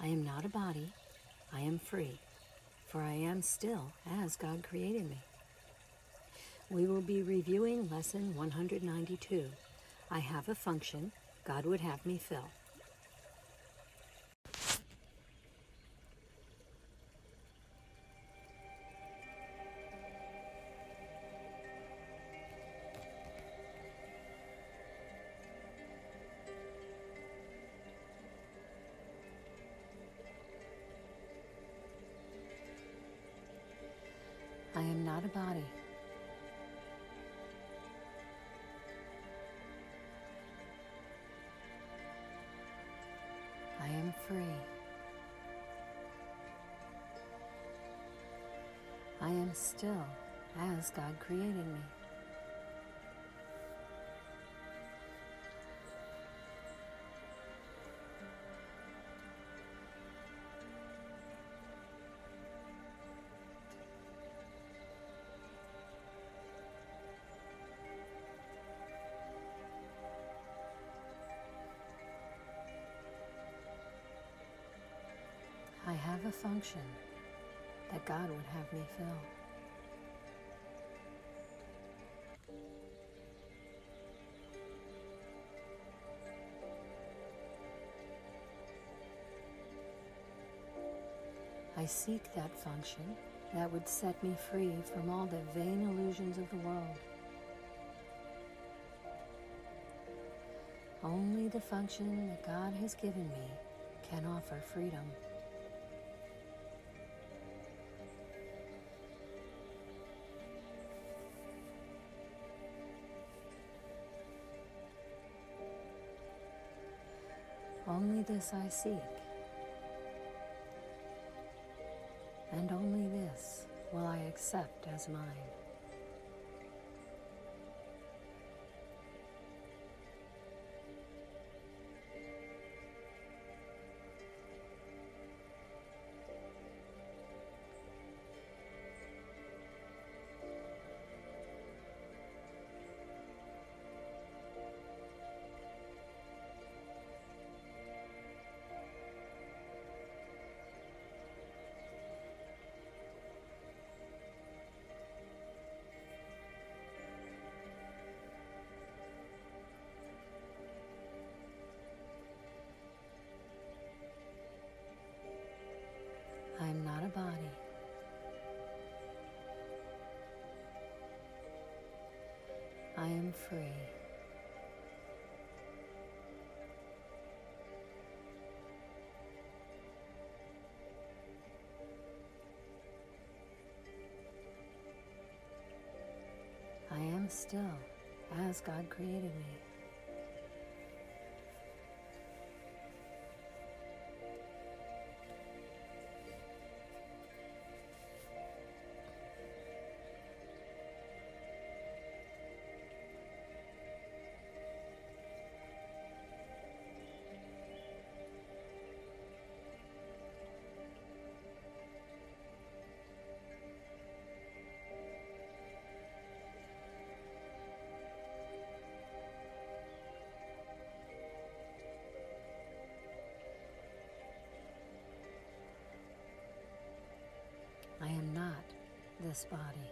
I am not a body, I am free, for I am still as God created me. We will be reviewing lesson 192. I have a function God would have me fill. Am still as God created me. I have a function that God would have me fill. I seek that function that would set me free from all the vain illusions of the world. Only the function that God has given me can offer freedom. Only this I seek, as mine. A body. I am free. I am still as God created me. I am not this body.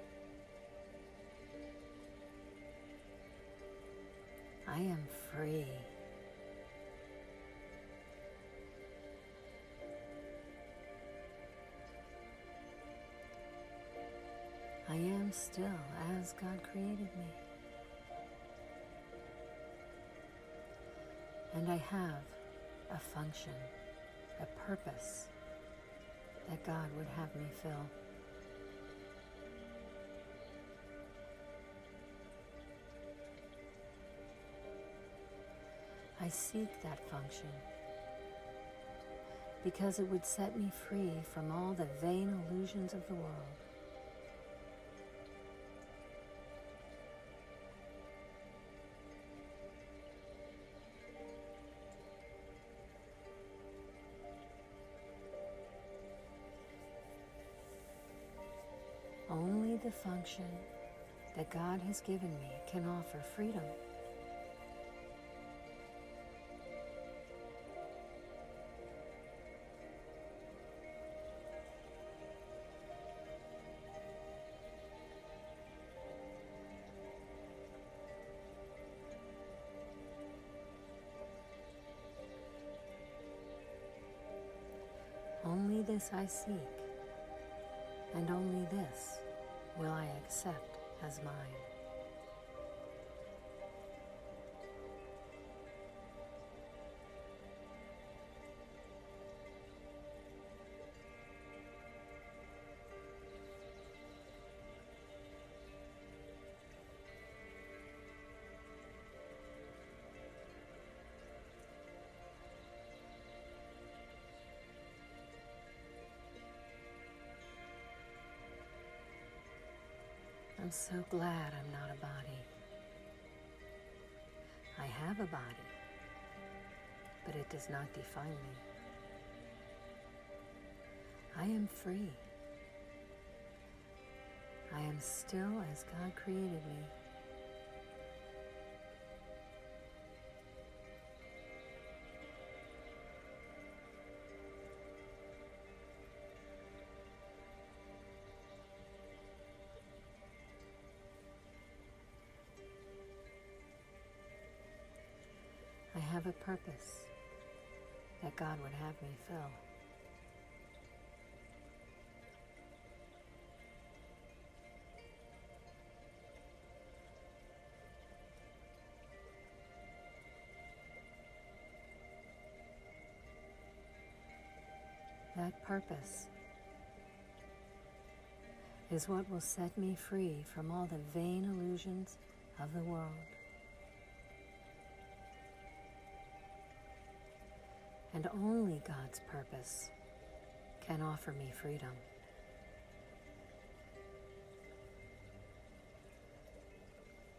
I am free. I am still as God created me. And I have a function, a purpose that God would have me fill. I seek that function because it would set me free from all the vain illusions of the world. The function that God has given me can offer freedom. Only this I seek, and only this will I accept as mine. So glad I'm not a body. I have a body, but it does not define me. I am free. I am still as God created me. Fill. That purpose is what will set me free from all the vain illusions of the world. And only God's purpose can offer me freedom.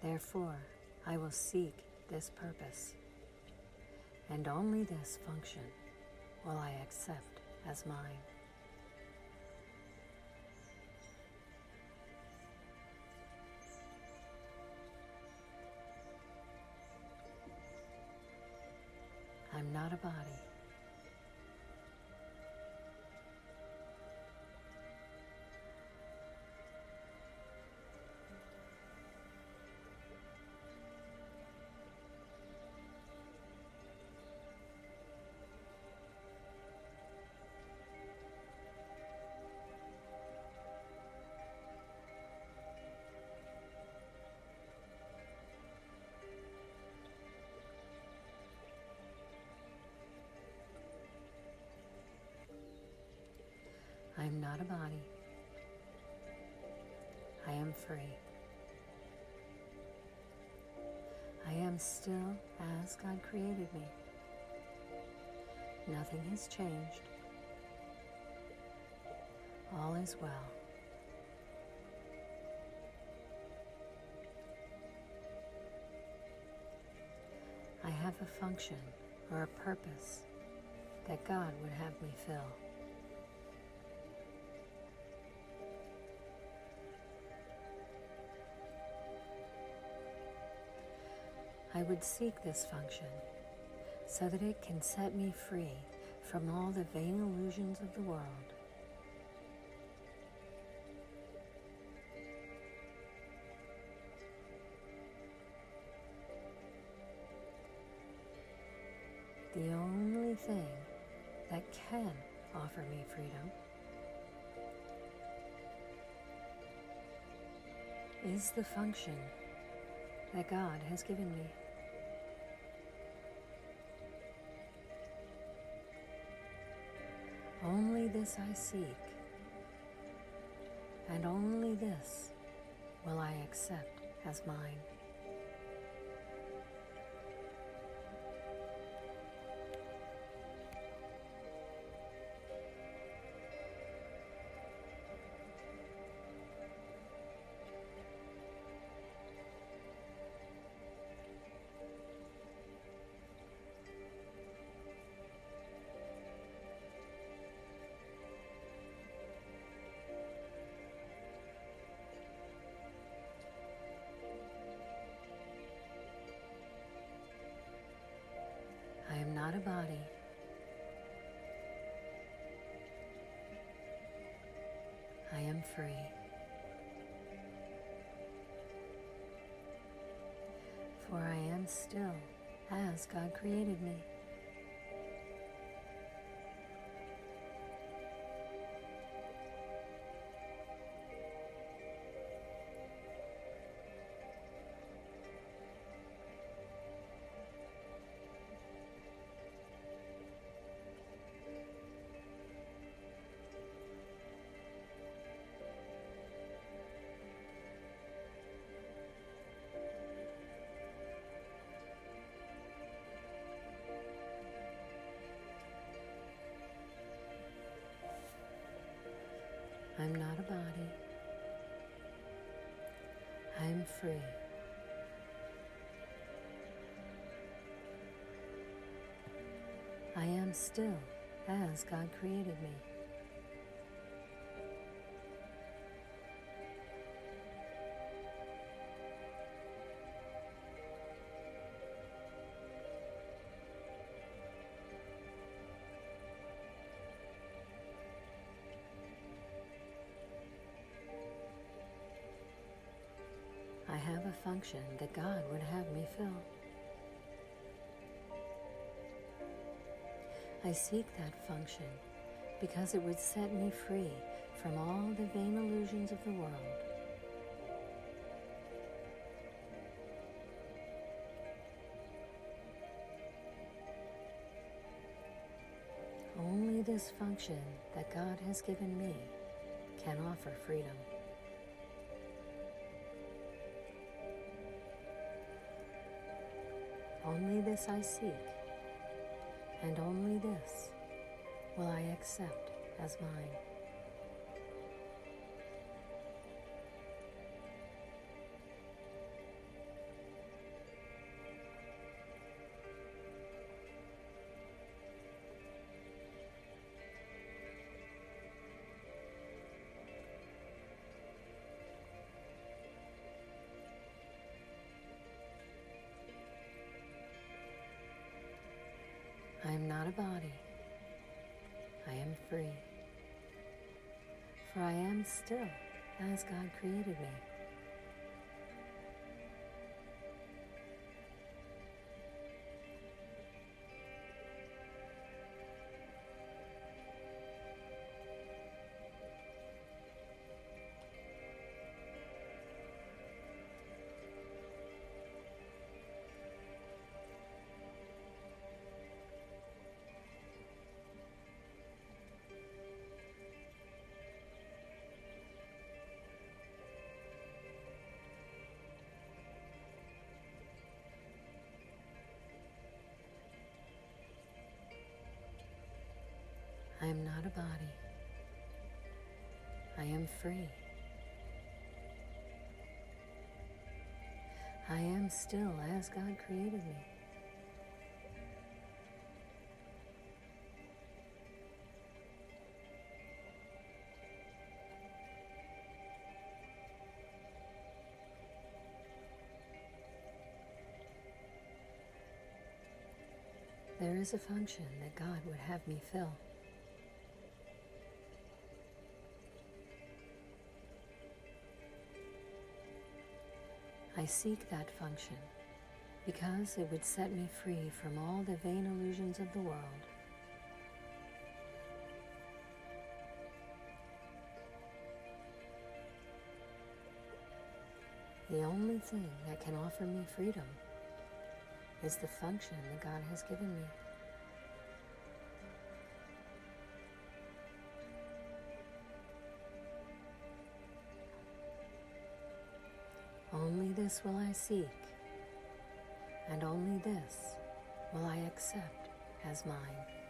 Therefore, I will seek this purpose, and only this function will I accept as mine. I'm not a body. I am not a body. I am free. I am still as God created me. Nothing has changed. All is well. I have a function or a purpose that God would have me fill. I would seek this function so that it can set me free from all the vain illusions of the world. The only thing that can offer me freedom is the function that God has given me. This I seek, and only this will I accept as mine. For I am still as God created me. Still as God created me. I have a function that God would have me fill. I seek that function because it would set me free from all the vain illusions of the world. Only this function that God has given me can offer freedom. Only this I seek, and only this will I accept as mine. Am not a body. I am free. For I am still as God created me. I am free. I am still as God created me. There is a function that God would have me fill. I seek that function because it would set me free from all the vain illusions of the world. The only thing that can offer me freedom is the function that God has given me. Only this will I seek, and only this will I accept as mine.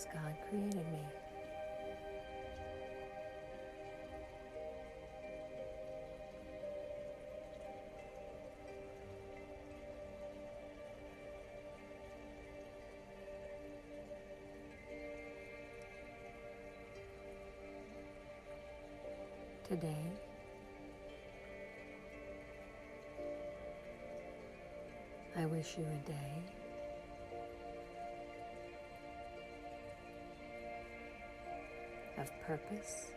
As God created me. Today, I wish you a day purpose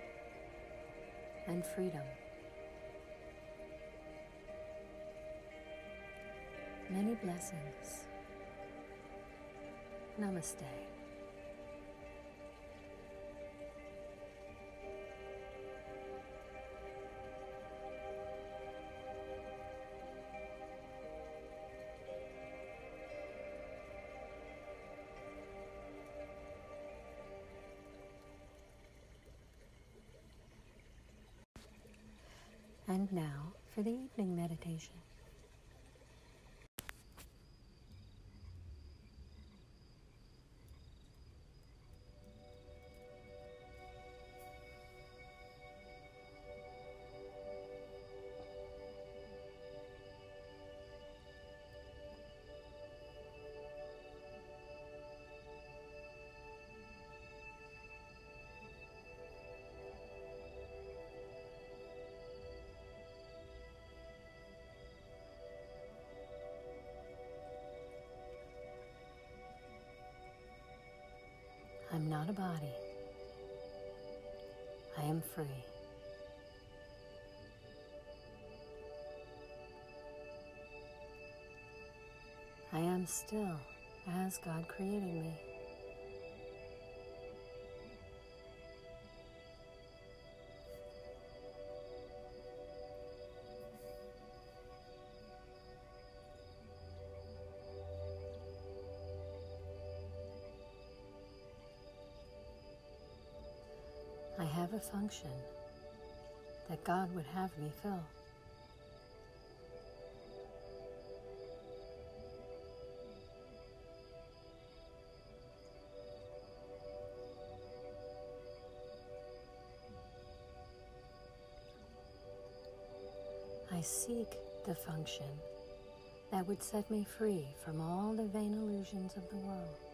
and freedom. Many blessings. Namaste. Now for the evening meditation. I'm body. I am free. I am still as God created me. I have a function that God would have me fill. I seek the function that would set me free from all the vain illusions of the world.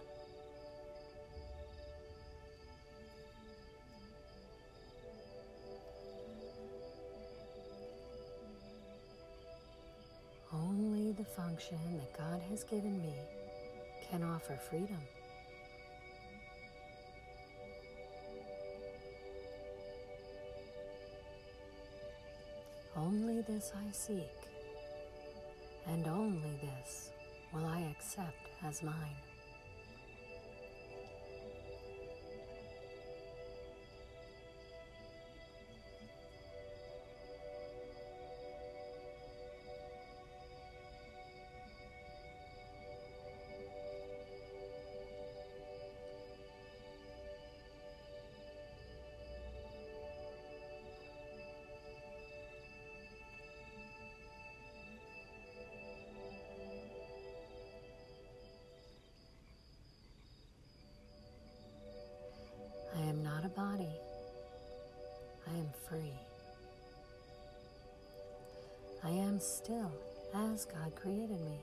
Function that God has given me can offer freedom. Only this I seek, and only this will I accept as mine. Still as God created me.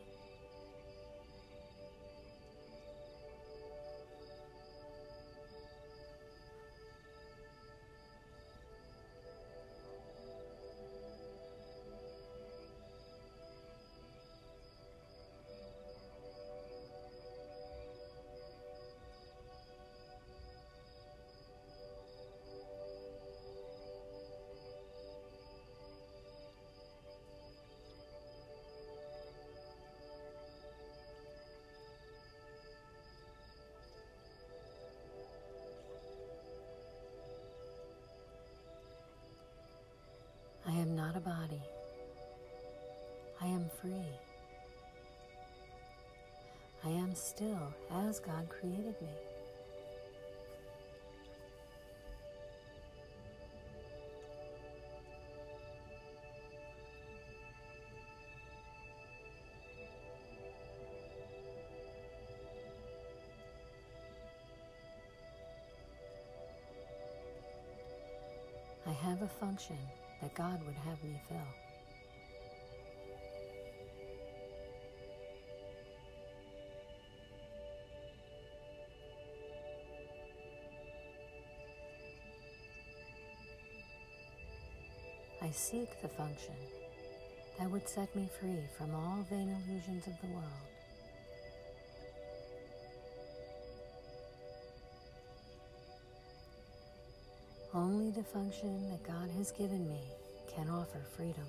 Still as God created me. I have a function that God would have me fill. Seek the function that would set me free from all vain illusions of the world. Only the function that God has given me can offer freedom.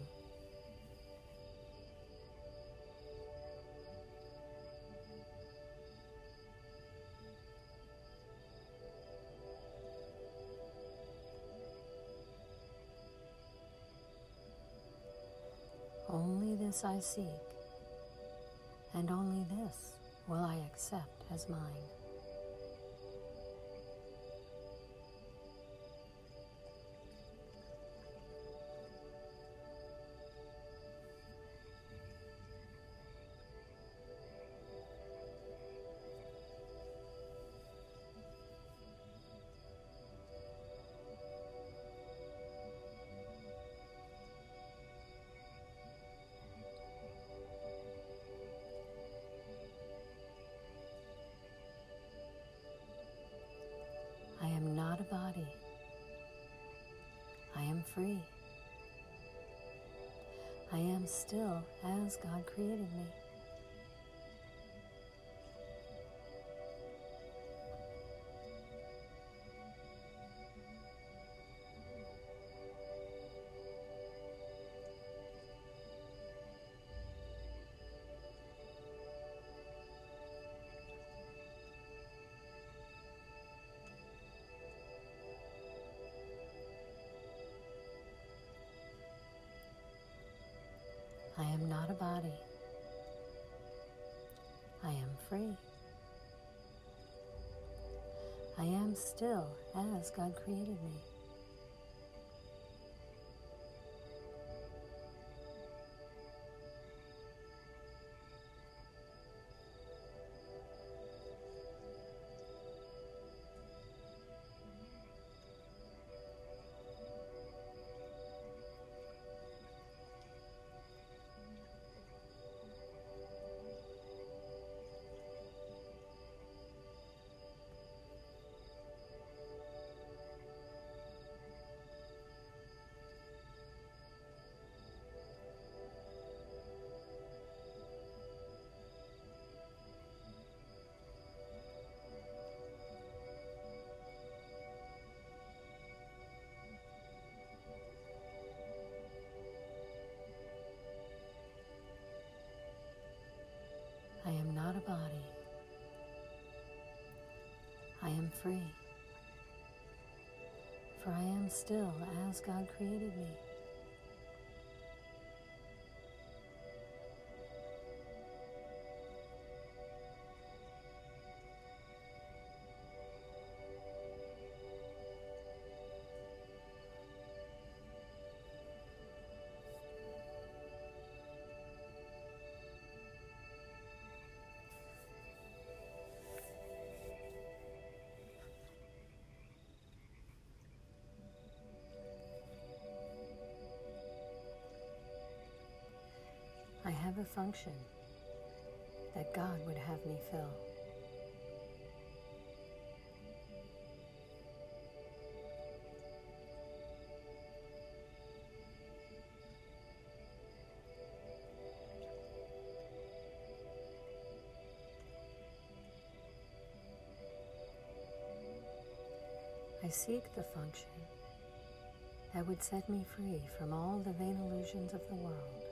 This I seek, and only this will I accept as mine. A body. I am free. I am still as God created me. Still as God created me. Free. For I am still as God created me. A function that God would have me fill. I seek the function that would set me free from all the vain illusions of the world.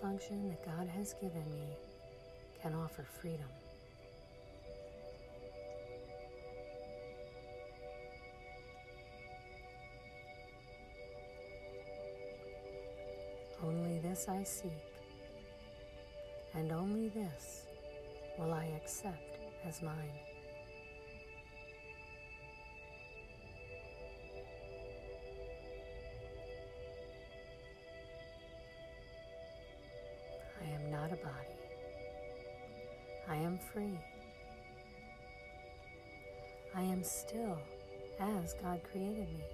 Function that God has given me can offer freedom. Only this I seek, and only this will I accept as mine. God created me.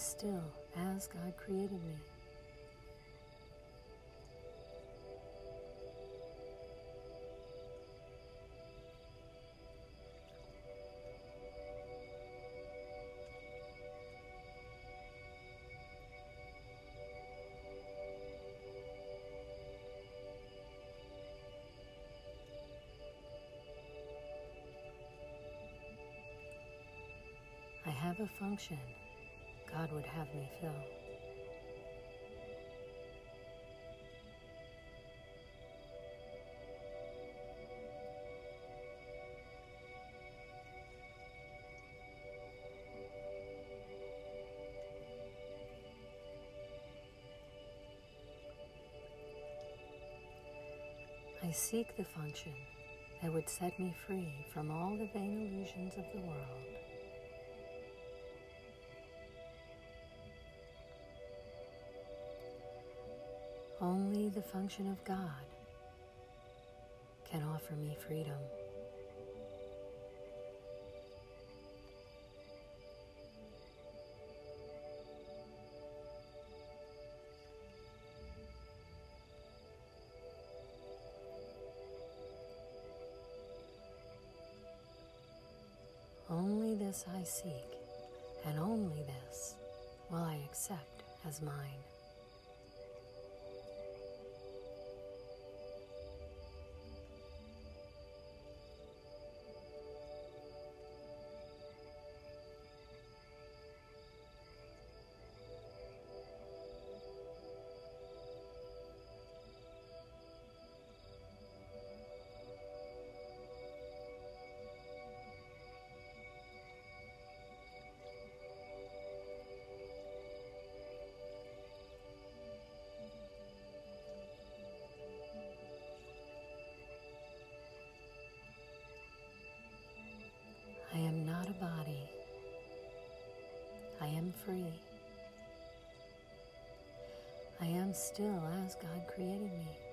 Still as God created me. I have a function God would have me fill. I seek the function that would set me free from all the vain illusions of the world. Only the function of God can offer me freedom. Only this I seek, and only this will I accept as mine. Am still as God created me.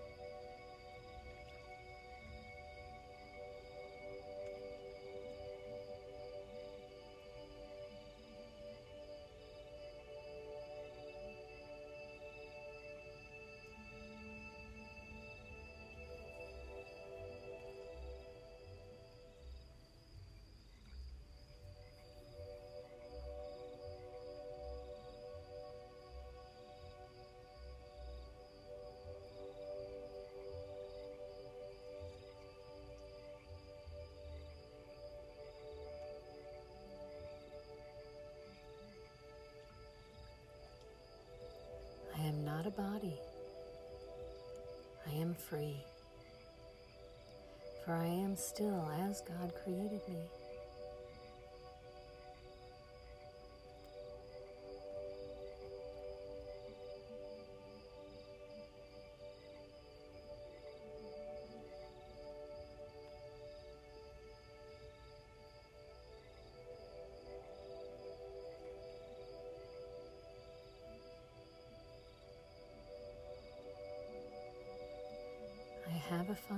Body. I am free. For I am still as God created me.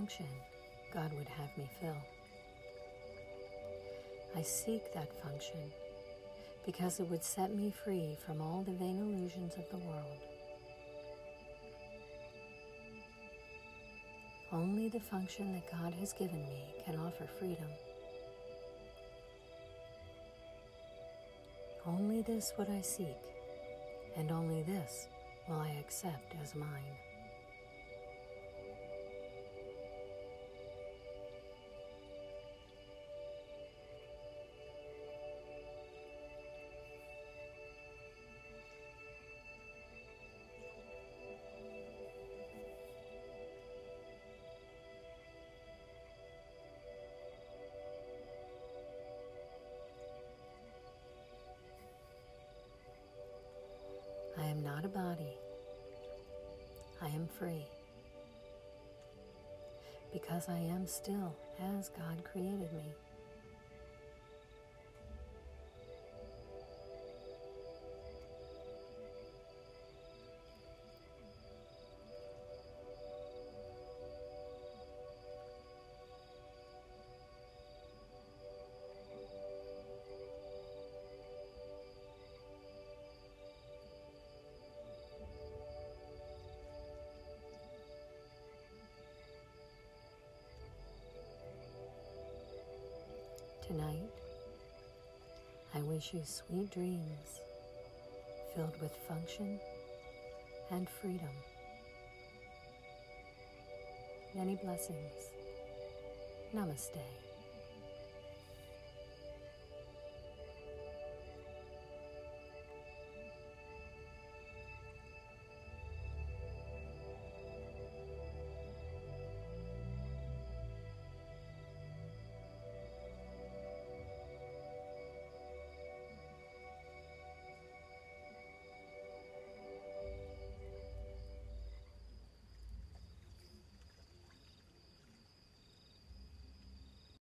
Function God would have me fill. I seek that function because it would set me free from all the vain illusions of the world. Only the function that God has given me can offer freedom. Only this would I seek, and only this will I accept as mine. Am still as God created me. Tonight, I wish you sweet dreams filled with function and freedom. Many blessings. Namaste.